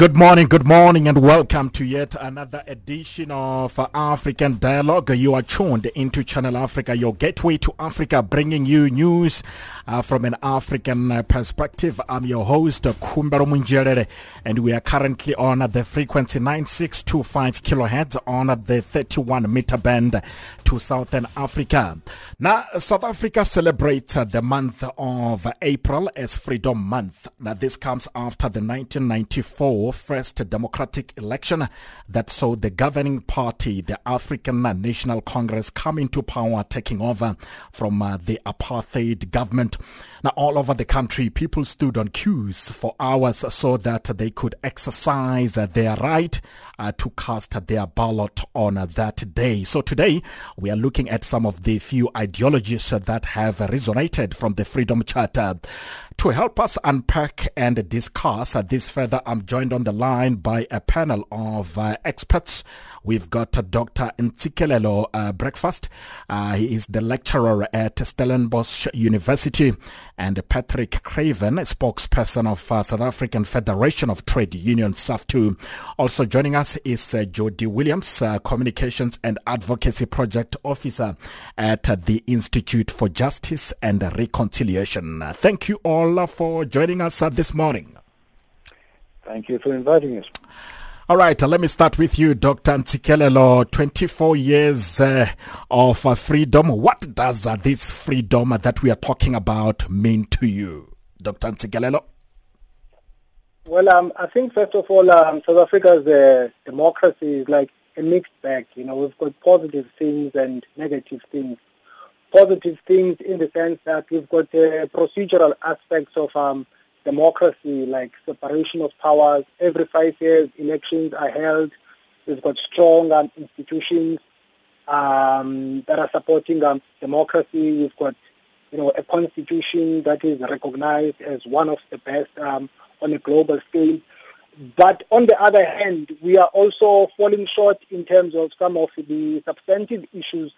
Good morning, good morning, and welcome to yet another edition of African Dialogue. You are tuned into Channel Africa, your gateway to Africa, bringing you news uh, from an African uh, perspective. I'm your host, Kumbaro Munjerere, and we are currently on the frequency 9625 kilohertz on the 31 meter band to Southern Africa. Now, South Africa celebrates uh, the month of April as Freedom Month. Now, this comes after the 1994 first democratic election that saw the governing party, the African National Congress, come into power, taking over from uh, the apartheid government. Now, all over the country, people stood on queues for hours so that they could exercise their right uh, to cast their ballot on that day. So today, we are looking at some of the few ideologies that have resonated from the Freedom Charter. To help us unpack and discuss this further, I'm joined on the line by a panel of uh, experts. We've got uh, Dr. Ntsikelelo uh, Breakfast. Uh, he is the lecturer at Stellenbosch University and Patrick Craven, spokesperson of uh, South African Federation of Trade Unions, SAFTU. Also joining us is uh, Jodi Williams, uh, Communications and Advocacy Project Officer at the Institute for Justice and Reconciliation. Thank you all for joining us this morning. Thank you for inviting us. All right, uh, let me start with you, Dr. Ntsikelelo. 24 years uh, of uh, freedom. What does uh, this freedom that we are talking about mean to you, Dr. Ntsikelelo? Well, um, I think first of all, um, South Africa's uh, democracy is like a mixed bag. You know, we've got positive things and negative things. Positive things in the sense that we've got uh, procedural aspects of um, democracy, like separation of powers. Every five years, elections are held. We've got strong um, institutions um, that are supporting um, democracy. We've got, you know, a constitution that is recognized as one of the best um, on a global scale. But on the other hand, we are also falling short in terms of some of the substantive issues,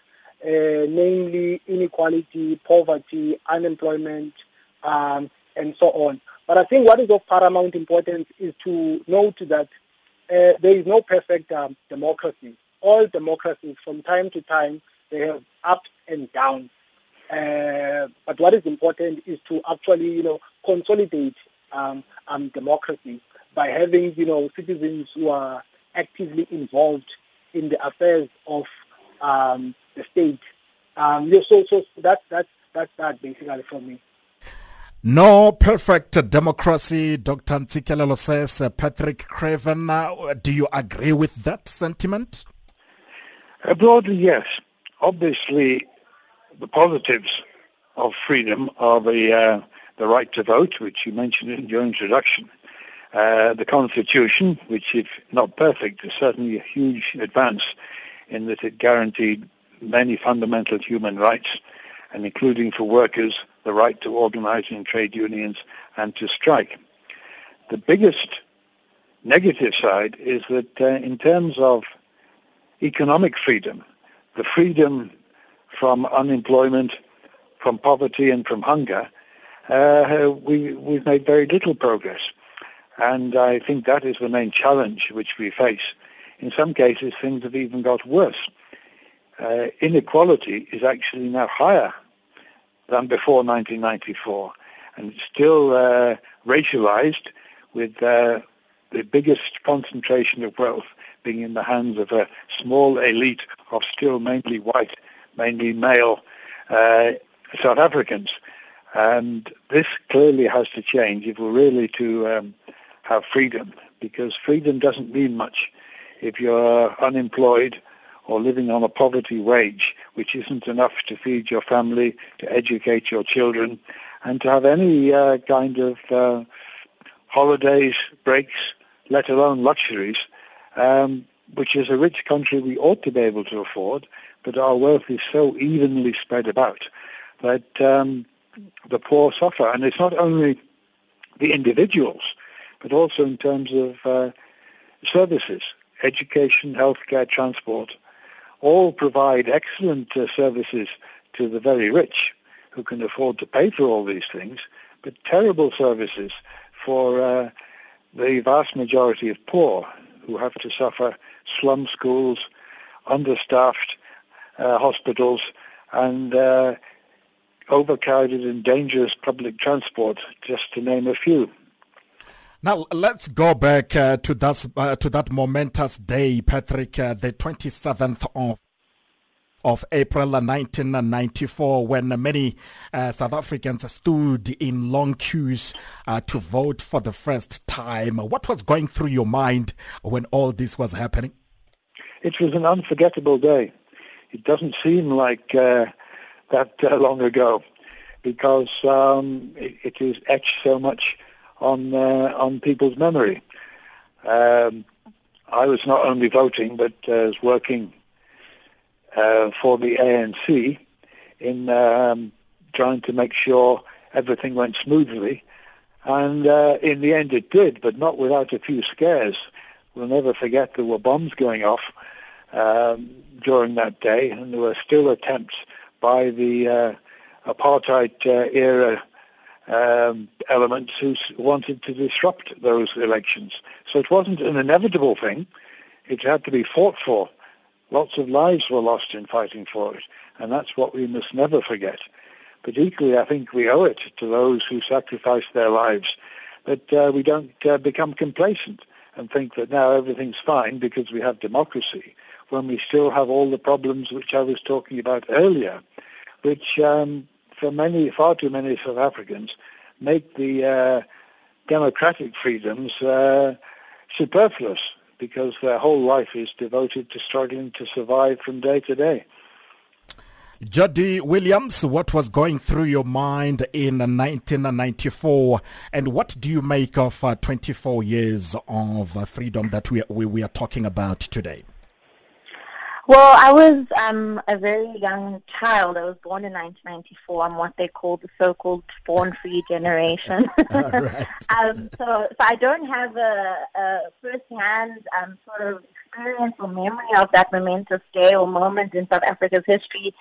uh, namely inequality, poverty, unemployment, um, and so on. But I think what is of paramount importance is to note that uh, there is no perfect um, democracy. All democracies, from time to time, they have ups and downs. Uh, but what is important is to actually, you know, consolidate um, um, democracy by having, you know, citizens who are actively involved in the affairs of um, the state. Um, so, so that's that's that's that basically for me. No perfect democracy, Dr. Ntsikelelo says. Patrick Craven, uh, do you agree with that sentiment? Uh, broadly, yes. Obviously, the positives of freedom are the uh, the right to vote, which you mentioned in your introduction, uh, the Constitution, which, if not perfect, is certainly a huge advance in that it guaranteed many fundamental human rights, and including for workers the right to organize in trade unions and to strike. The biggest negative side is that uh, in terms of economic freedom, the freedom from unemployment, from poverty and from hunger, uh, we, we've made very little progress. And I think that is the main challenge which we face. In some cases, things have even got worse. Uh, inequality is actually now higher than before 1994, and still uh, racialized with uh, the biggest concentration of wealth being in the hands of a small elite of still mainly white, mainly male uh, South Africans. And this clearly has to change if we're really to um, have freedom, because freedom doesn't mean much if you're unemployed or living on a poverty wage, which isn't enough to feed your family, to educate your children, and to have any uh, kind of uh, holidays, breaks, let alone luxuries, um, which is a rich country we ought to be able to afford, but our wealth is so evenly spread about that um, the poor suffer. And it's not only the individuals, but also in terms of uh, services, education, healthcare, transport, all provide excellent uh, services to the very rich who can afford to pay for all these things, but terrible services for uh, the vast majority of poor who have to suffer slum schools, understaffed uh, hospitals, and uh, overcrowded and dangerous public transport, just to name a few. Now let's go back uh, to that uh, to that momentous day, Patrick, uh, the 27th of of April 1994 when many uh, South Africans stood in long queues uh, to vote for the first time. What was going through your mind when all this was happening? It was an unforgettable day. It doesn't seem like uh, that uh, long ago because um, it, it is etched so much on uh, on people's memory. Um, I was not only voting but uh, was working uh, for the ANC in um, trying to make sure everything went smoothly. And uh, in the end it did, but not without a few scares. We'll never forget there were bombs going off um, during that day, and there were still attempts by the uh, apartheid-era uh, um, elements who wanted to disrupt those elections. So it wasn't an inevitable thing. It had to be fought for. Lots of lives were lost in fighting for it, and that's what we must never forget. But equally, I think we owe it to those who sacrificed their lives that uh, we don't uh, become complacent and think that now everything's fine because we have democracy, when we still have all the problems which I was talking about earlier, which um, for many, far too many South Africans, make the uh, democratic freedoms uh, superfluous because their whole life is devoted to struggling to survive from day to day. Jodi Williams, what was going through your mind in 1994 and what do you make of uh, 24 years of uh, freedom that we, we, we are talking about today? Well, I was um, a very young child. I was born in 1994. I'm what they call the so-called born-free generation. right. um, so, so I don't have a, a first-hand um, sort of experience or memory of that momentous day or moment in South Africa's history.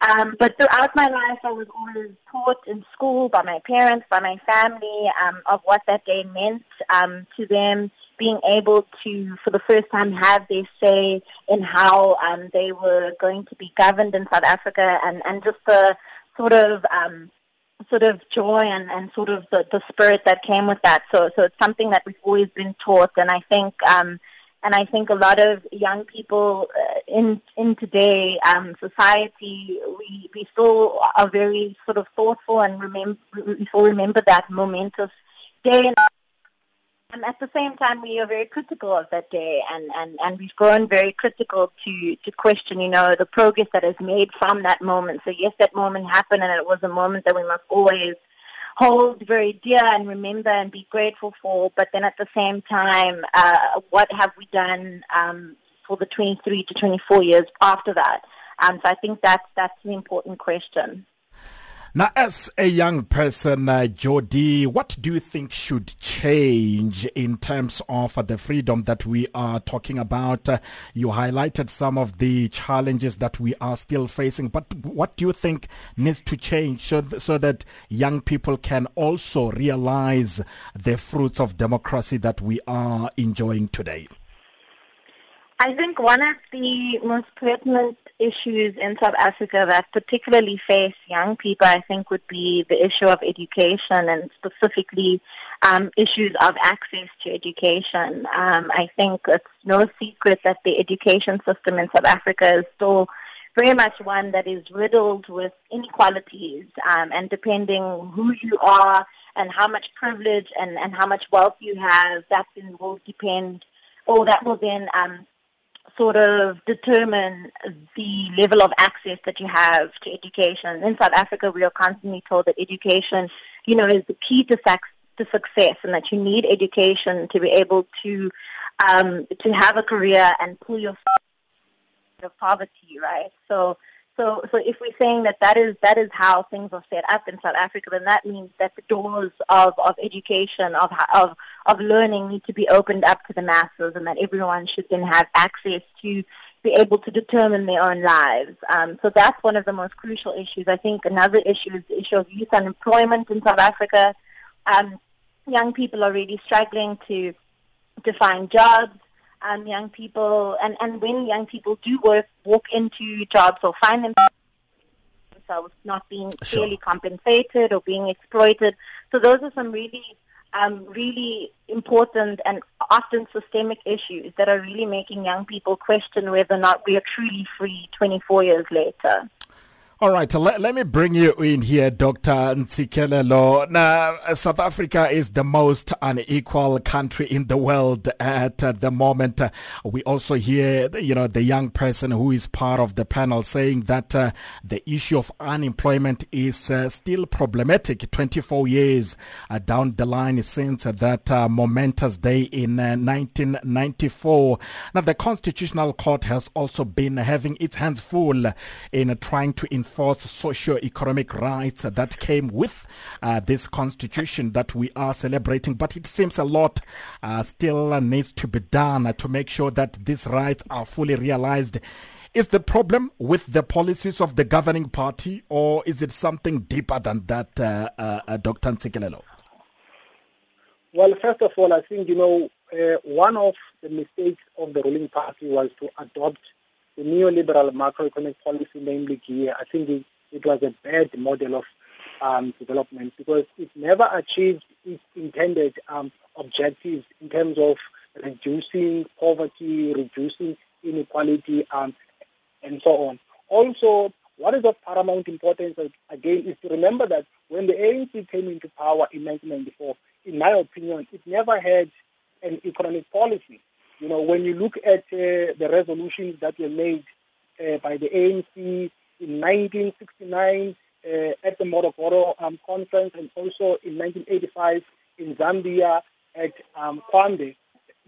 Um, but throughout my life, I was always taught in school by my parents, by my family, um, of what that day meant um, to them being able to, for the first time, have their say in how um, they were going to be governed in South Africa, and, and just the sort of um, sort of joy and, and sort of the, the spirit that came with that. So, so it's something that we've always been taught, and I think. Um, and I think a lot of young people uh, in in today um, society, we we still are very sort of thoughtful and remember we still remember that momentous day and at the same time, we are very critical of that day, and, and, and we've grown very critical to, to question, you know, the progress that is made from that moment. So yes, that moment happened, and it was a moment that we must always hold very dear and remember and be grateful for. But then at the same time, uh, what have we done um, for the 23 to 24 years after that? Um, so I think that's that's an important question. Now, as a young person, uh, Jodi, what do you think should change in terms of uh, the freedom that we are talking about? Uh, you highlighted some of the challenges that we are still facing, but what do you think needs to change so, th- so that young people can also realize the fruits of democracy that we are enjoying today? I think one of the most pertinent issues in South Africa that particularly face young people, I think, would be the issue of education and specifically um, issues of access to education. Um, I think it's no secret that the education system in South Africa is still very much one that is riddled with inequalities um, and depending who you are and how much privilege and, and how much wealth you have, that then will depend or that will then um, sort of determine the level of access that you have to education. In South Africa, we are constantly told that education, you know, is the key to, to success and that you need education to be able to um, to have a career and pull yourself out of poverty, right? So so, so if we're saying that that is that is how things are set up in South Africa, then that means that the doors of, of education of of of learning need to be opened up to the masses, and that everyone should then have access to be able to determine their own lives. Um, so that's one of the most crucial issues. I think another issue is the issue of youth unemployment in South Africa. Um, young people are really struggling to to find jobs um, young people, and, and when young people do work, walk into jobs or find themselves not being sure. fairly compensated or being exploited. So those are some really, um, really important and often systemic issues that are really making young people question whether or not we are truly free 24 years later. All right, let, let me bring you in here, Dr. Ntsikelelo. Now, South Africa is the most unequal country in the world at uh, the moment. Uh, we also hear, you know, the young person who is part of the panel saying that uh, the issue of unemployment is uh, still problematic 24 years uh, down the line since that uh, momentous day in 1994. Now, the Constitutional Court has also been having its hands full in trying to socio-economic rights that came with uh, this constitution that we are celebrating. But it seems a lot uh, still needs to be done to make sure that these rights are fully realized. Is the problem with the policies of the governing party, or is it something deeper than that, uh, uh, uh Dr. Ntsikelelo? Well, first of all, I think, you know, uh, one of the mistakes of the ruling party was to adopt the neoliberal macroeconomic policy, namely GEAR, I think it, it was a bad model of um, development because it never achieved its intended um, objectives in terms of reducing poverty, reducing inequality, um, and so on. Also, what is of paramount importance, again, is to remember that when the ANC came into power in 1994, in my opinion, it never had an economic policy. You know, when you look at uh, the resolutions that were made uh, by the ANC in 1969 uh, at the Morogoro um, conference and also in 1985 in Zambia at um, Kabwe,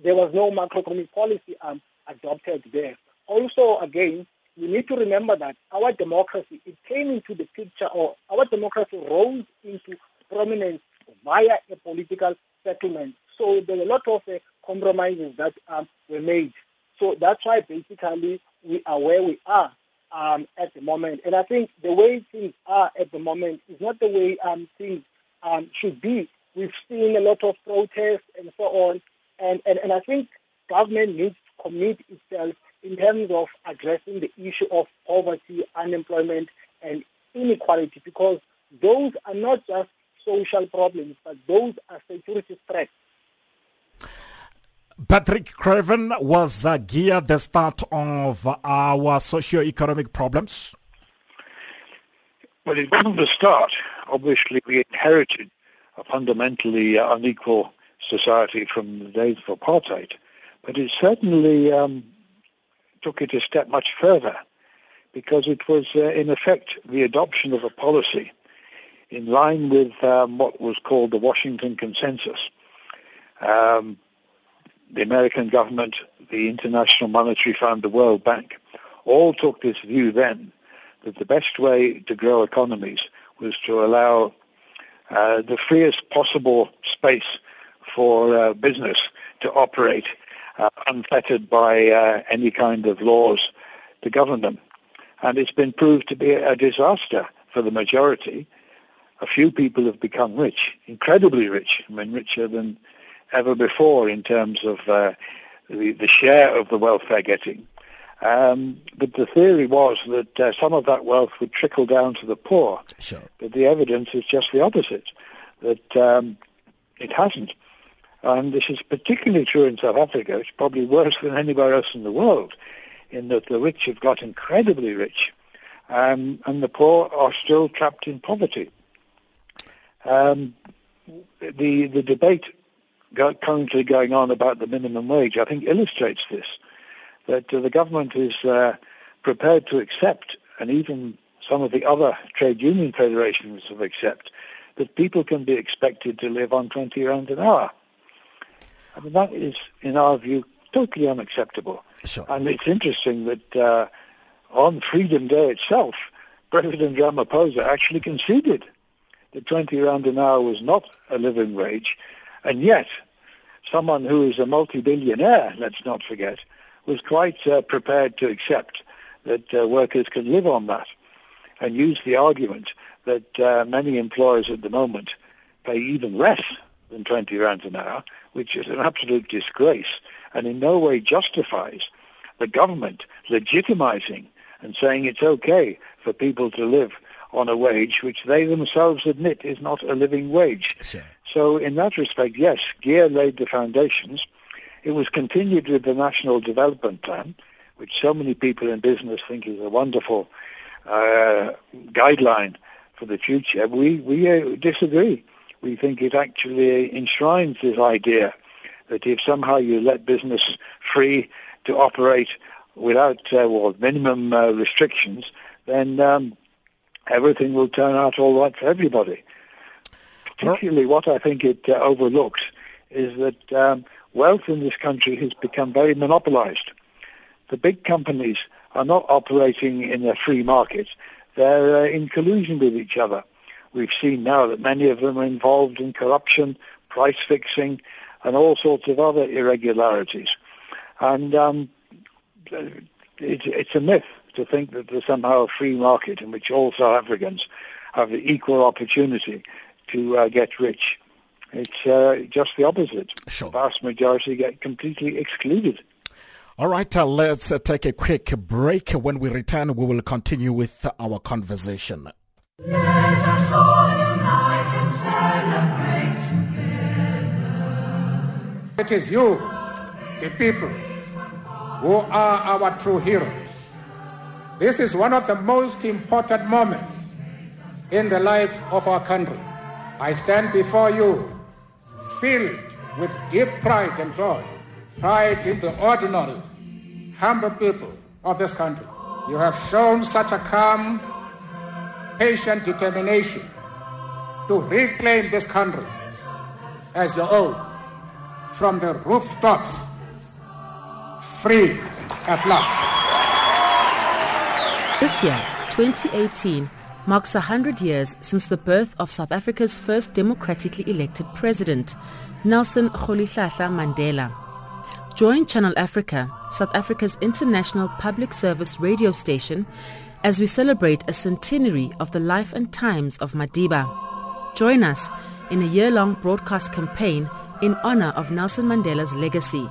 there was no macroeconomic policy um, adopted there. Also, again, we need to remember that our democracy, it came into the picture, or our democracy rose into prominence via a political settlement. So there were a lot of uh, compromises that um, were made. So that's why basically we are where we are um, at the moment. And I think the way things are at the moment is not the way um, things um, should be. We've seen a lot of protests and so on. And, and, and I think government needs to commit itself in terms of addressing the issue of poverty, unemployment, and inequality because those are not just social problems, but those are security threats. Patrick Craven, was uh, GEAR the start of our socio-economic problems? Well, it wasn't the start. Obviously, we inherited a fundamentally unequal society from the days of apartheid, but it certainly um, took it a step much further because it was, uh, in effect, the adoption of a policy in line with um, what was called the Washington Consensus. Um, the American government, the International Monetary Fund, the World Bank, all took this view then that the best way to grow economies was to allow uh, the freest possible space for uh, business to operate uh, unfettered by uh, any kind of laws to govern them. And it's been proved to be a disaster for the majority. A few people have become rich, incredibly rich, I mean richer than ever before in terms of uh, the, the, share of the wealth they're getting. Um, but the theory was that uh, some of that wealth would trickle down to the poor. Sure. But the evidence is just the opposite, that um, it hasn't. And this is particularly true in South Africa. It's probably worse than anywhere else in the world, in that the rich have got incredibly rich, um, and the poor are still trapped in poverty. Um, the the debate go, currently going on about the minimum wage, I think illustrates this, that uh, the government is uh, prepared to accept, and even some of the other trade union federations have accepted, that people can be expected to live on 20 rand an hour. I mean, that is, in our view, totally unacceptable. Sure. And it's interesting that uh, on Freedom Day itself, President Ramaphosa actually conceded that 20 rand an hour was not a living wage, and yet someone who is a multi-billionaire, let's not forget, was quite uh, prepared to accept that uh, workers can live on that and use the argument that uh, many employers at the moment pay even less than 20 rand an hour, which is an absolute disgrace and in no way justifies the government legitimizing and saying it's okay for people to live on a wage which they themselves admit is not a living wage. Sure. So in that respect, yes, GEAR laid the foundations. It was continued with the National Development Plan, which so many people in business think is a wonderful uh, guideline for the future. We, we uh, disagree. We think it actually enshrines this idea that if somehow you let business free to operate without uh, well, minimum uh, restrictions, then um, everything will turn out all right for everybody. Particularly what I think it uh, overlooks is that um, wealth in this country has become very monopolized. The big companies are not operating in a free market. They're uh, in collusion with each other. We've seen now that many of them are involved in corruption, price fixing, and all sorts of other irregularities. And um, it's, it's a myth to think that there's somehow a free market in which all South Africans have the equal opportunity to uh, get rich. It's uh, just the opposite. Sure. The vast majority get completely excluded. All right, uh, let's uh, take a quick break. When we return, we will continue with our conversation. Let us all unite and celebrate together. It is you, the people, who are our true heroes. This is one of the most important moments in the life of our country. I stand before you filled with deep pride and joy, pride in the ordinary, humble people of this country. You have shown such a calm, patient determination to reclaim this country as your own from the rooftops, free at last. This year, 2018, marks 100 years since the birth of South Africa's first democratically elected president, Nelson Rolihlahla Mandela. Join Channel Africa, South Africa's international public service radio station, as we celebrate a centenary of the life and times of Madiba. Join us in a year-long broadcast campaign in honor of Nelson Mandela's legacy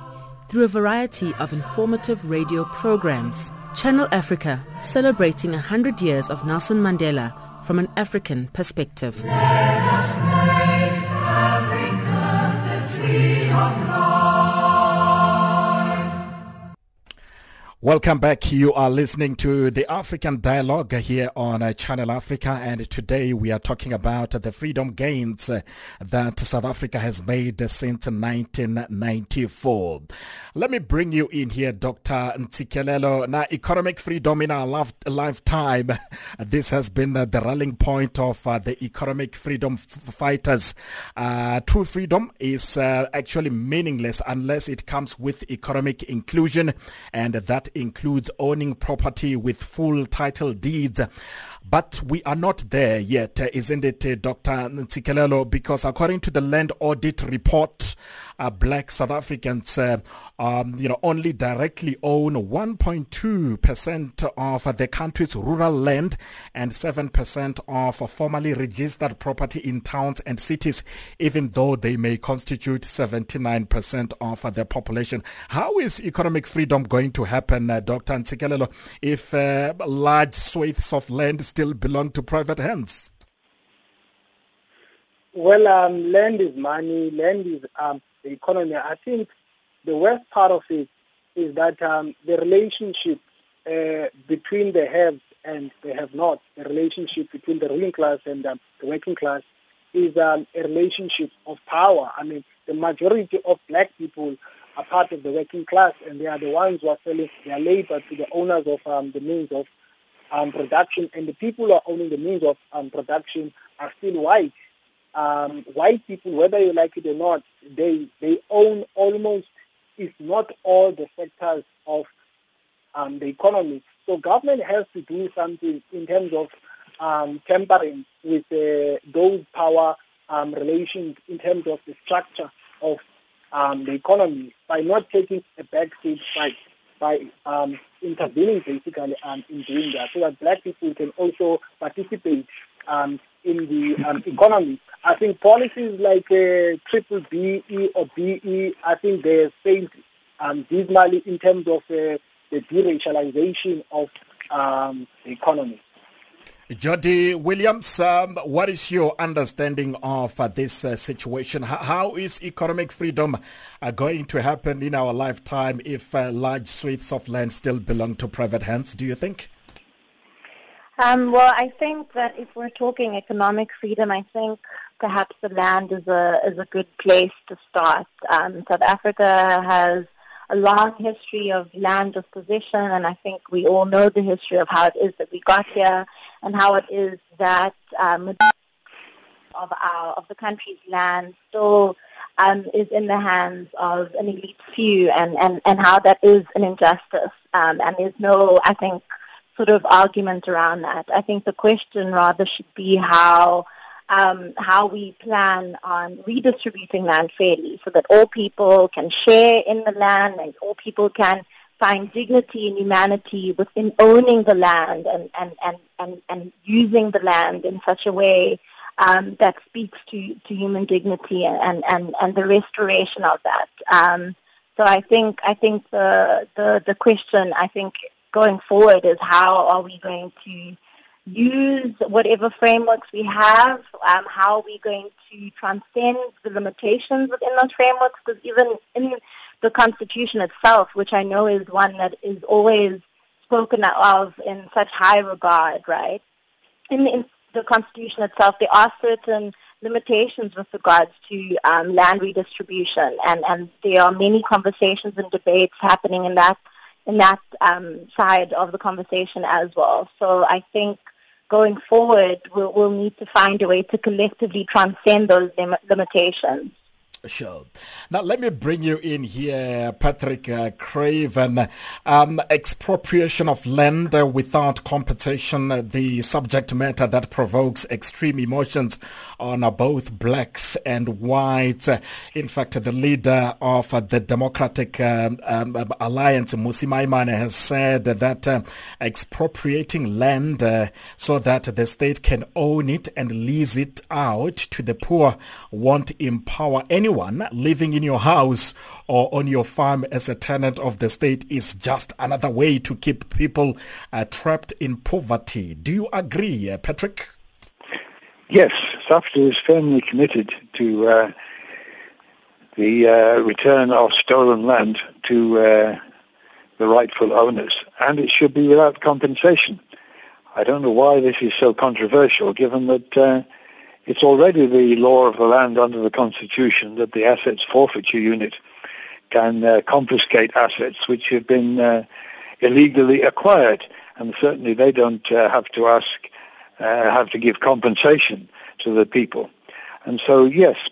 through a variety of informative radio programs. Channel Africa, celebrating 100 years of Nelson Mandela from an African perspective. Welcome back. You are listening to the African Dialogue here on uh, Channel Africa, and today we are talking about the freedom gains uh, that South Africa has made since 1994. Let me bring you in here, Dr. Ntsikelelo. Now, economic freedom in our life, lifetime, this has been the rallying point of uh, the economic freedom fighters. Uh, true freedom is uh, actually meaningless unless it comes with economic inclusion, and that includes owning property with full title deeds. But we are not there yet, isn't it, Dr. Ntsikelelo? Because according to the Land Audit Report, uh, black South Africans, um, you know, only directly own 1.2% of the country's rural land and 7% of formally registered property in towns and cities, even though they may constitute 79% of the population. How is economic freedom going to happen, uh, Dr. Ntsikelelo, if uh, large swathes of land still belong to private hands? Well, um, land is money. Land is um, the economy. I think the worst part of it is that um, the relationship uh, between the haves and the have-nots, the relationship between the ruling class and um, the working class, is um, a relationship of power. I mean, the majority of black people are part of the working class, and they are the ones who are selling their labor to the owners of um, the means of um, production, and the people who are owning the means of um, production are still white. Um, white people, whether you like it or not, they they own almost, if not all, the sectors of um, the economy. So government has to do something in terms of um, with uh, those power um, relations in terms of the structure of um, the economy by not taking a back seat by, um, intervening basically um, in doing that so that black people can also participate um, in the um, economy. I think policies like uh, triple BE or BE, I think they failed um, dismally in terms of uh, the deracialization of um, the economy. Jodi Williams, um, what is your understanding of uh, this uh, situation? H- how is economic freedom uh, going to happen in our lifetime if uh, large swathes of land still belong to private hands, do you think? Um, well, I think that if we're talking economic freedom, I think perhaps the land is a is a good place to start. Um, South Africa has a long history of land disposition, and I think we all know the history of how it is that we got here, and how it is that um, of our of the country's land still um, is in the hands of an elite few, and, and, and how that is an injustice. Um, and there's no, I think, sort of argument around that. I think the question rather should be how um, how we plan on redistributing land fairly so that all people can share in the land and all people can find dignity and humanity within owning the land and, and, and, and, and using the land in such a way um, that speaks to, to human dignity and, and, and the restoration of that. Um, so I think I think the, the the question I think going forward is how are we going to use whatever frameworks we have, um, how are we going to transcend the limitations within those frameworks, because even in the Constitution itself, which I know is one that is always spoken of in such high regard, right? In the, in the Constitution itself, there are certain limitations with regards to um, land redistribution, and, and there are many conversations and debates happening in that in that um, side of the conversation as well. So I think going forward, we'll, we'll need to find a way to collectively transcend those lim- limitations. Sure. Now let me bring you in here, Patrick uh, Craven. Um, expropriation of land uh, without compensation, uh, the subject matter that provokes extreme emotions on uh, both blacks and whites. Uh, in fact, the leader of uh, the Democratic um, um, Alliance, Mmusi Maimane, has said that expropriating land so that the state can own it and lease it out to the poor won't empower anyone anyone living in your house or on your farm as a tenant of the state is just another way to keep people uh, trapped in poverty. Do you agree, uh, Patrick? Yes, SAFTU is firmly committed to uh, the uh, return of stolen land to uh, the rightful owners, and it should be without compensation. I don't know why this is so controversial, given that uh, it's already the law of the land under the Constitution that the Assets Forfeiture Unit can uh, confiscate assets which have been uh, illegally acquired, and certainly they don't uh, have to ask, uh, have to give compensation to the people. And so, yes,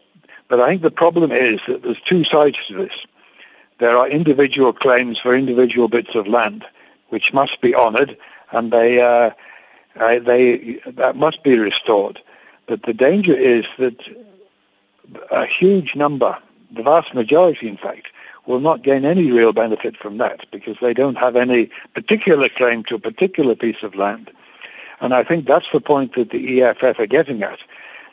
but I think the problem is that there's two sides to this. There are individual claims for individual bits of land, which must be honoured, and they, uh, uh, they that must be restored. But the danger is that a huge number, the vast majority in fact, will not gain any real benefit from that because they don't have any particular claim to a particular piece of land. And I think that's the point that the EFF are getting at,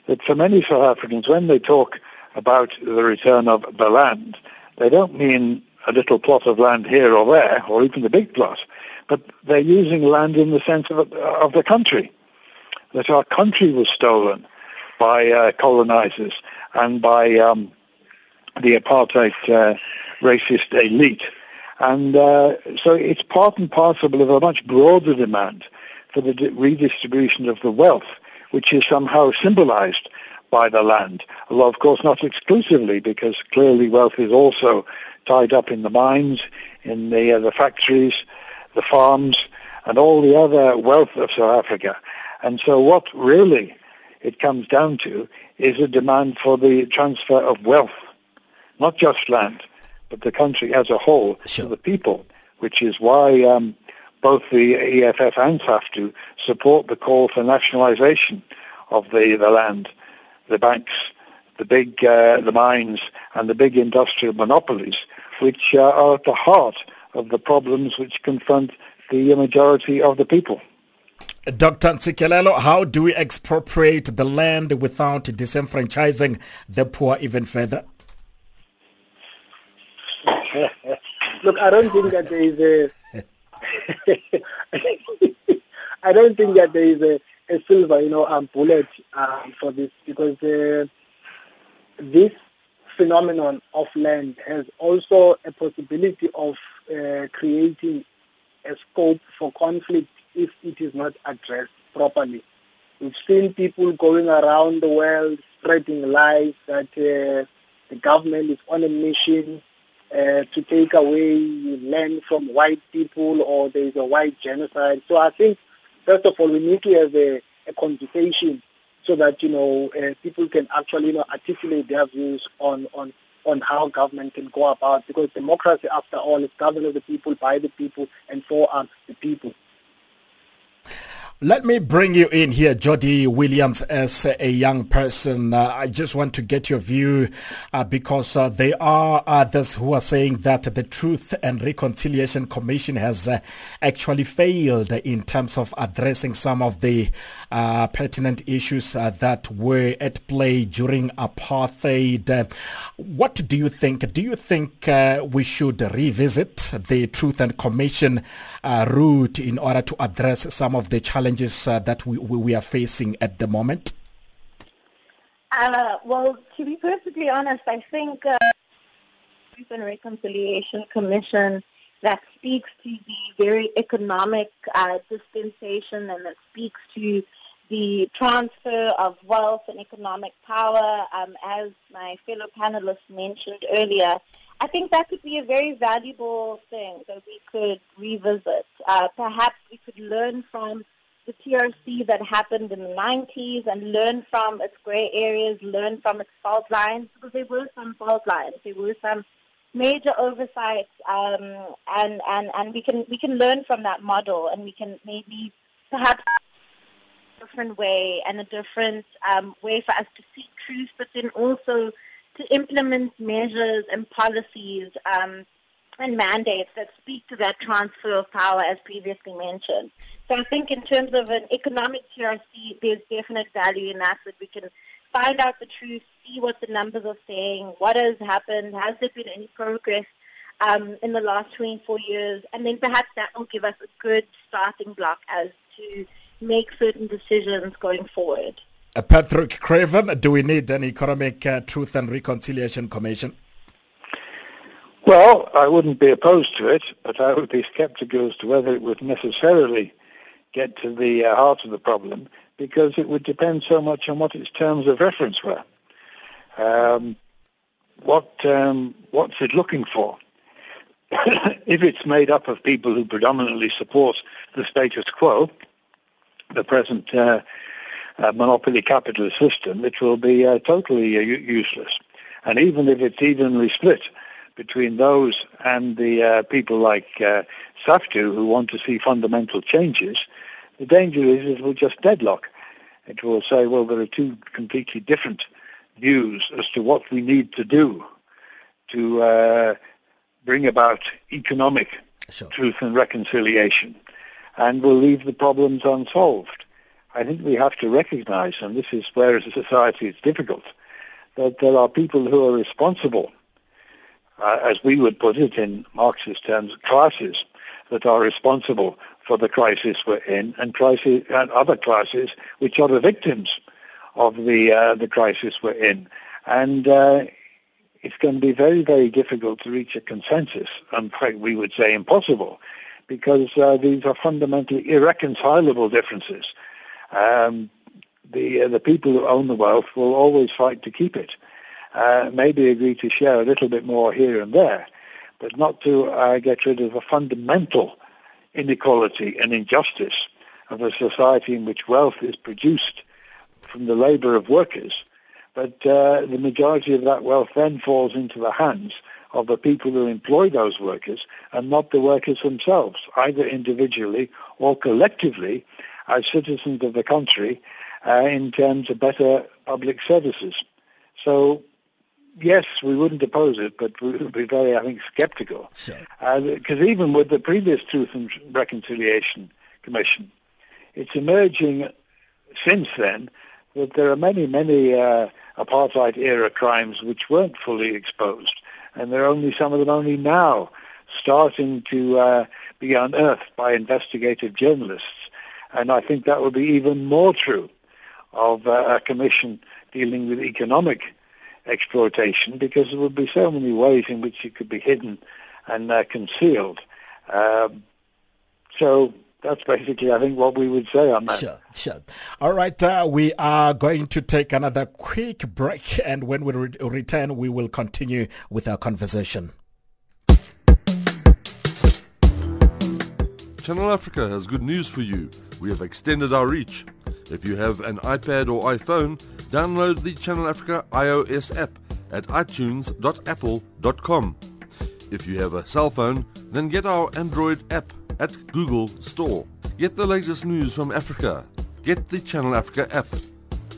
that for many South Africans, when they talk about the return of the land, they don't mean a little plot of land here or there, or even a big plot, but they're using land in the sense of, of the country that our country was stolen by uh, colonizers and by um, the apartheid uh, racist elite. And uh, so it's part and parcel of a much broader demand for the redistribution of the wealth, which is somehow symbolized by the land. Although, of course, not exclusively, because clearly wealth is also tied up in the mines, in the, uh, the factories, the farms, and all the other wealth of South Africa. And so what really it comes down to is a demand for the transfer of wealth, not just land, but the country as a whole Sure. to the people, which is why um, both the EFF and SAFTU support the call for nationalisation of the, the land, the banks, the big uh, the mines, and the big industrial monopolies, which uh, are at the heart of the problems which confront the majority of the people. Dr. Ntsikelelo, how do we expropriate the land without disenfranchising the poor even further? Look, I don't think that there is a. I don't think that there is a, a silver, you know, um, bullet um, for this because uh, this phenomenon of land has also a possibility of uh, creating a scope for conflict if it is not addressed properly. We've seen people going around the world spreading lies that uh, the government is on a mission uh, to take away land from white people or there is a white genocide. So I think, first of all, we need to have a, a conversation so that, you know, uh, people can actually, you know, articulate their views on, on, on how government can go about because democracy, after all, is governed of the people, by the people, and for um, the people. Let me bring you in here, Jodi Williams, as a young person. Uh, I just want to get your view uh, because uh, there are others who are saying that the Truth and Reconciliation Commission has uh, actually failed in terms of addressing some of the uh, pertinent issues uh, that were at play during apartheid. What do you think? Do you think we should revisit the Truth and Commission route in order to address some of the challenges uh, that we, we we are facing at the moment? Uh, well, to be perfectly honest, I think uh, Truth and Reconciliation Commission that speaks to the very economic uh, dispensation and that speaks to the transfer of wealth and economic power, um, as my fellow panelists mentioned earlier. I think that could be a very valuable thing that we could revisit. Uh, perhaps we could learn from the TRC that happened in the 90s and learn from its gray areas, learn from its fault lines, because there were some fault lines. There were some major oversights, um, and, and, and we can we can learn from that model, and we can maybe perhaps a different way and a different um, way for us to seek truth, but then also to implement measures and policies um, and mandates that speak to that transfer of power, as previously mentioned. So I think in terms of an economic TRC, there's definite value in that, that we can find out the truth, see what the numbers are saying, what has happened, has there been any progress um, in the last 24 years, and then perhaps that will give us a good starting block as to make certain decisions going forward. Uh, Patrick Craven, do we need an economic uh, truth and reconciliation commission? Well, I wouldn't be opposed to it, but I would be skeptical as to whether it would necessarily get to the uh, heart of the problem because it would depend so much on what its terms of reference were. Um, what um, what's it looking for? if it's made up of people who predominantly support the status quo, the present uh, uh, monopoly capitalist system, it will be uh, totally uh, useless. And even if it's evenly split between those and the uh, people like uh, SAFTU who want to see fundamental changes, the danger is it will just deadlock. It will say, well, there are two completely different views as to what we need to do to uh, bring about economic Sure. truth and reconciliation, and will leave the problems unsolved. I think we have to recognize, and this is where as a society it's difficult, that there are people who are responsible, uh, as we would put it in Marxist terms, classes that are responsible for the crisis we're in, and crisis and other classes which are the victims of the uh, the crisis we're in, and uh, it's going to be very very difficult to reach a consensus. In fact, we would say impossible, because uh, these are fundamentally irreconcilable differences. Um, the uh, the people who own the wealth will always fight to keep it. Uh, maybe agree to share a little bit more here and there, but not to uh, get rid of a fundamental inequality and injustice of a society in which wealth is produced from the labour of workers, but uh, the majority of that wealth then falls into the hands of the people who employ those workers and not the workers themselves, either individually or collectively as citizens of the country uh, in terms of better public services. So, yes, we wouldn't oppose it, but we would be very, I think, skeptical. Because uh, even with the previous Truth and Reconciliation Commission, it's emerging since then that there are many, many uh, apartheid-era crimes which weren't fully exposed, and there are only some of them only now starting to uh, be unearthed by investigative journalists. And I think that would be even more true of uh, a commission dealing with economic exploitation because there would be so many ways in which it could be hidden and uh, concealed. Um, so that's basically, I think, what we would say on that. Sure, sure. All right, uh, we are going to take another quick break, and when we re- return, we will continue with our conversation. Channel Africa has good news for you. We have extended our reach. If you have an iPad or iPhone, download the Channel Africa iOS app at itunes.apple.com. If you have a cell phone, then get our Android app at Google Store. Get the latest news from Africa. Get the Channel Africa app.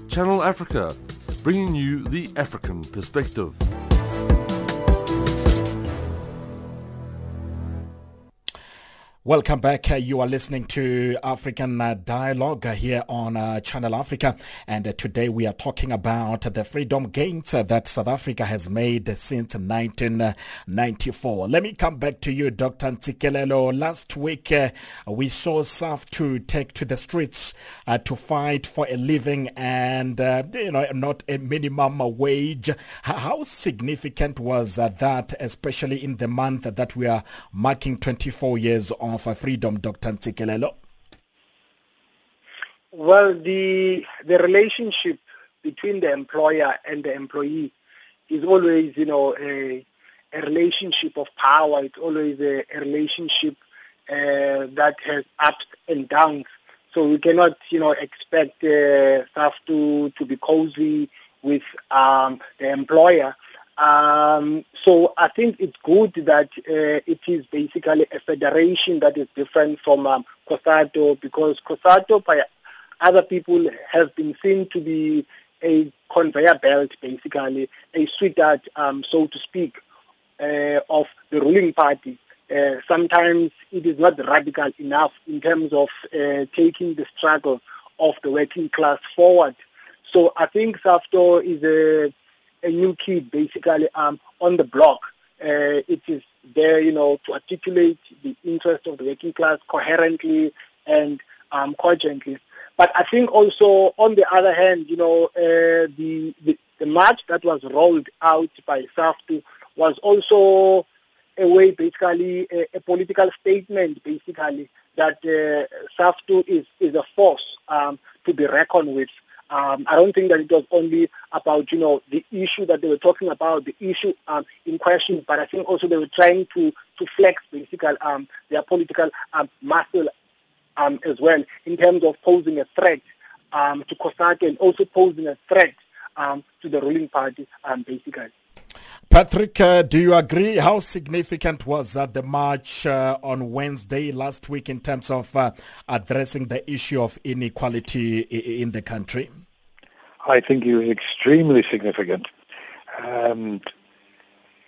Channel Africa, bringing you the African perspective. Welcome back. Uh, you are listening to African uh, Dialogue uh, here on uh, Channel Africa. And uh, today we are talking about the freedom gains uh, that South Africa has made since 1994. Let me come back to you, Dr. Ntshikelelo. Last week we saw SAFTU take to the streets to fight for a living and, you know, not a minimum wage. How significant was that, especially in the month that we are marking 24 years on for freedom, Dr. Ntshikelelo? Well, the the relationship between the employer and the employee is always, you know, a, a relationship of power. It's always a, a relationship uh, that has ups and downs. So we cannot, you know, expect uh, staff to, to be cozy with um, the employer. Um, so I think it's good that uh, it is basically a federation that is different from um, COSATU because COSATU by other people has been seen to be a conveyor belt, basically, a sweetheart, um, so to speak, uh, of the ruling party. Uh, sometimes it is not radical enough in terms of uh, taking the struggle of the working class forward. So I think SAFTU is a a new kid basically um, on the block. Uh, it is there, you know, to articulate the interest of the working class coherently and um, cogently. But I think also, on the other hand, you know, uh, the, the, the march that was rolled out by SAFTU was also a way, basically, a, a political statement, basically, that uh, SAFTU is, is a force um, to be reckoned with. Um, I don't think that it was only about, you know, the issue that they were talking about, the issue um, in question, but I think also they were trying to, to flex basically um, their political um, muscle um, as well in terms of posing a threat um, to COSATU and also posing a threat to the ruling party basically. Patrick, uh, do you agree? How significant was uh, the march uh, on Wednesday last week in terms of uh, addressing the issue of inequality in the country? I think it was extremely significant. And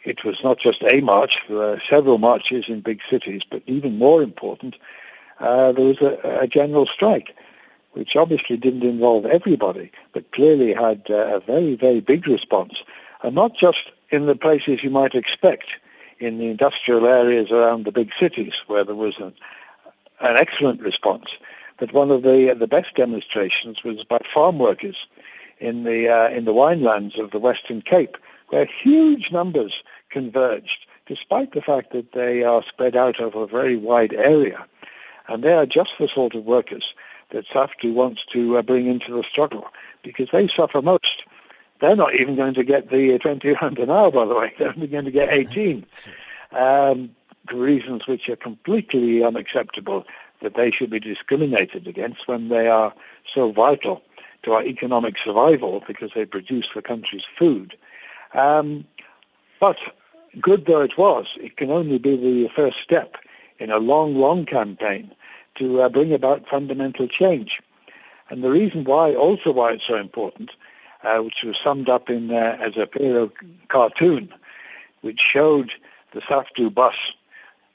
it was not just a march, there were several marches in big cities, but even more important, uh, there was a, a, general strike, which obviously didn't involve everybody, but clearly had uh, a very, very big response. And not just in the places you might expect in the industrial areas around the big cities where there was an, an excellent response. But one of the the best demonstrations was by farm workers in the uh, in the winelands of the Western Cape, where huge numbers converged, despite the fact that they are spread out over a very wide area, and they are just the sort of workers that SAFTU wants to uh, bring into the struggle because they suffer most. They're not even going to get the 20 rand an hour, by the way. They're only going to get 18. Um, for reasons which are completely unacceptable that they should be discriminated against when they are so vital to our economic survival because they produce the country's food. Um, but good though it was, it can only be the first step in a long, long campaign to uh, bring about fundamental change. And the reason why, also why it's so important, uh, which was summed up in uh, a Zapiro cartoon, which showed the SAFTU bus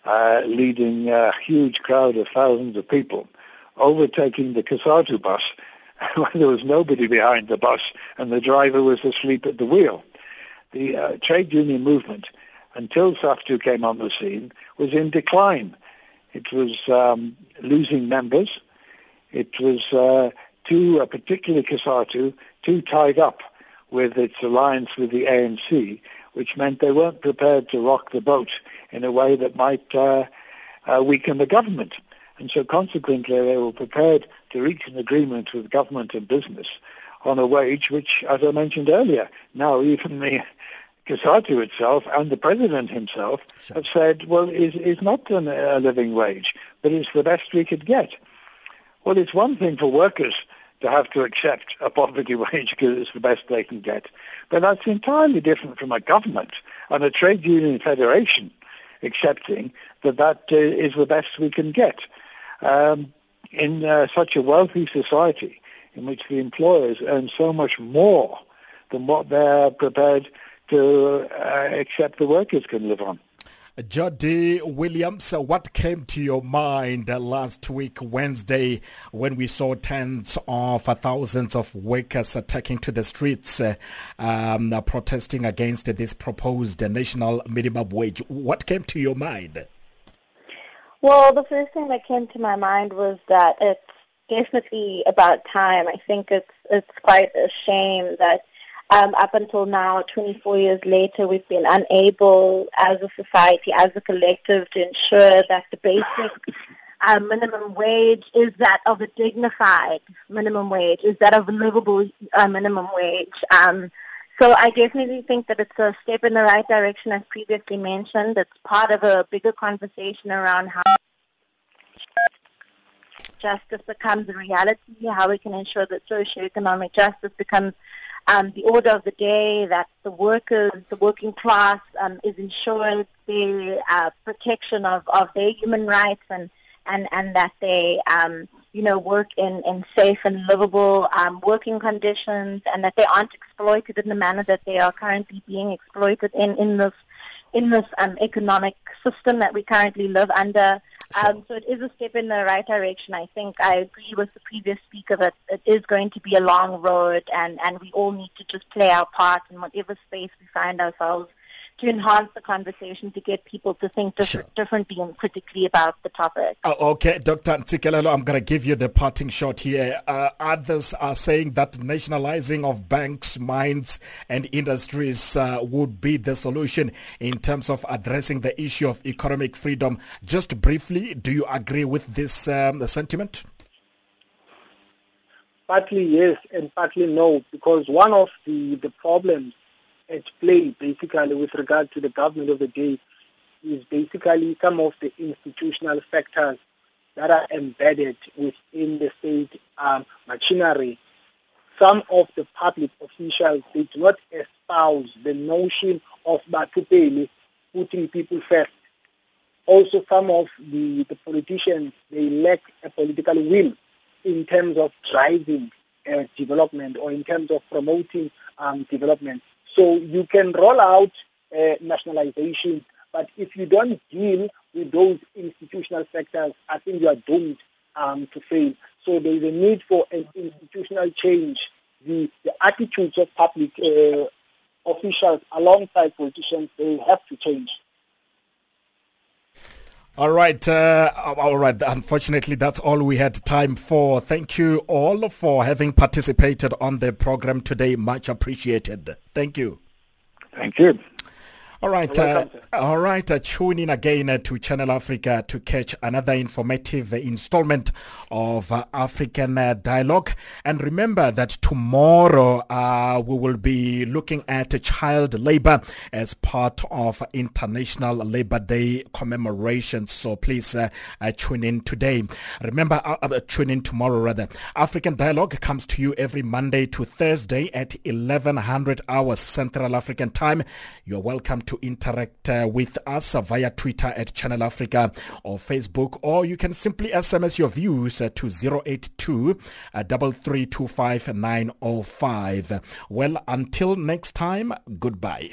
uh, leading a huge crowd of thousands of people, overtaking the COSATU bus when there was nobody behind the bus and the driver was asleep at the wheel. The uh, trade union movement, until SAFTU came on the scene, was in decline. It was um, losing members. It was uh, too, uh, particularly COSATU, too tied up with its alliance with the ANC, which meant they weren't prepared to rock the boat in a way that might uh, uh, weaken the government. And so consequently, they were prepared to reach an agreement with government and business on a wage which, as I mentioned earlier, now even the COSATU itself and the president himself have said, well, is is not an, a living wage, but it's the best we could get. Well, it's one thing for workers to have to accept a poverty wage because it's the best they can get, but that's entirely different from a government and a trade union federation accepting that that uh, is the best we can get. Um, in uh, such a wealthy society in which the employers earn so much more than what they're prepared to uh, accept the workers can live on. Jodi Williams, uh, what came to your mind uh, last week, Wednesday, when we saw tens of uh, thousands of workers taking to the streets um, protesting against this proposed national minimum wage? What came to your mind? Well, the first thing that came to my mind was that it's definitely about time. I think it's it's quite a shame that um, up until now, 24 years later, we've been unable as a society, as a collective, to ensure that the basic uh, minimum wage is that of a dignified minimum wage, is that of a livable uh, minimum wage. Um, so I definitely think that it's a step in the right direction, as previously mentioned. It's part of a bigger conversation around how justice becomes a reality, how we can ensure that socioeconomic justice becomes um, the order of the day, that the workers, the working class um, is ensured the uh, protection of, of their human rights and, and, and that they, um, you know, work in, in safe and livable um, working conditions and that they aren't exploited in the manner that they are currently being exploited in, in this, in this um, economic system that we currently live under. Um, so it is a step in the right direction. I think I agree with the previous speaker that it is going to be a long road, and, and we all need to just play our part in whatever space we find ourselves to enhance the conversation to get people to think diff- sure. differently and critically about the topic. Oh, okay, Dr. Ntshikelelo, I'm going to give you the parting shot here. Uh, others are saying that nationalizing of banks, mines, and industries uh, would be the solution in terms of addressing the issue of economic freedom. Just briefly, do you agree with this um, sentiment? Partly yes and partly no, because one of the, the problems at play basically with regard to the government of the day is basically some of the institutional factors that are embedded within the state um, machinery. Some of the public officials, they do not espouse the notion of Batho Pele, putting people first. Also, some of the, the politicians, they lack a political will in terms of driving uh, development or in terms of promoting um, development. So you can roll out uh, nationalization, but if you don't deal with those institutional sectors, I think you are doomed um, to fail. So there is a need for an institutional change. The, the attitudes of public uh, officials alongside politicians, they have to change. All right, uh, all right. Unfortunately, that's all we had time for. Thank you all for having participated on the program today. Much appreciated. Thank you. Thank you. All right, uh, all right. Uh, tune in again uh, to Channel Africa to catch another informative uh, installment of uh, African uh, Dialogue. And remember that tomorrow uh, we will be looking at child labor as part of International Labor Day commemoration. So please tune in today. Remember, tune in tomorrow rather. African Dialogue comes to you every Monday to Thursday at 1100 hours Central African Time. You're welcome to interact uh, with us via Twitter at Channel Africa or Facebook, or you can simply SMS your views uh, to 082 uh, 3325 905. Well, until next time, goodbye.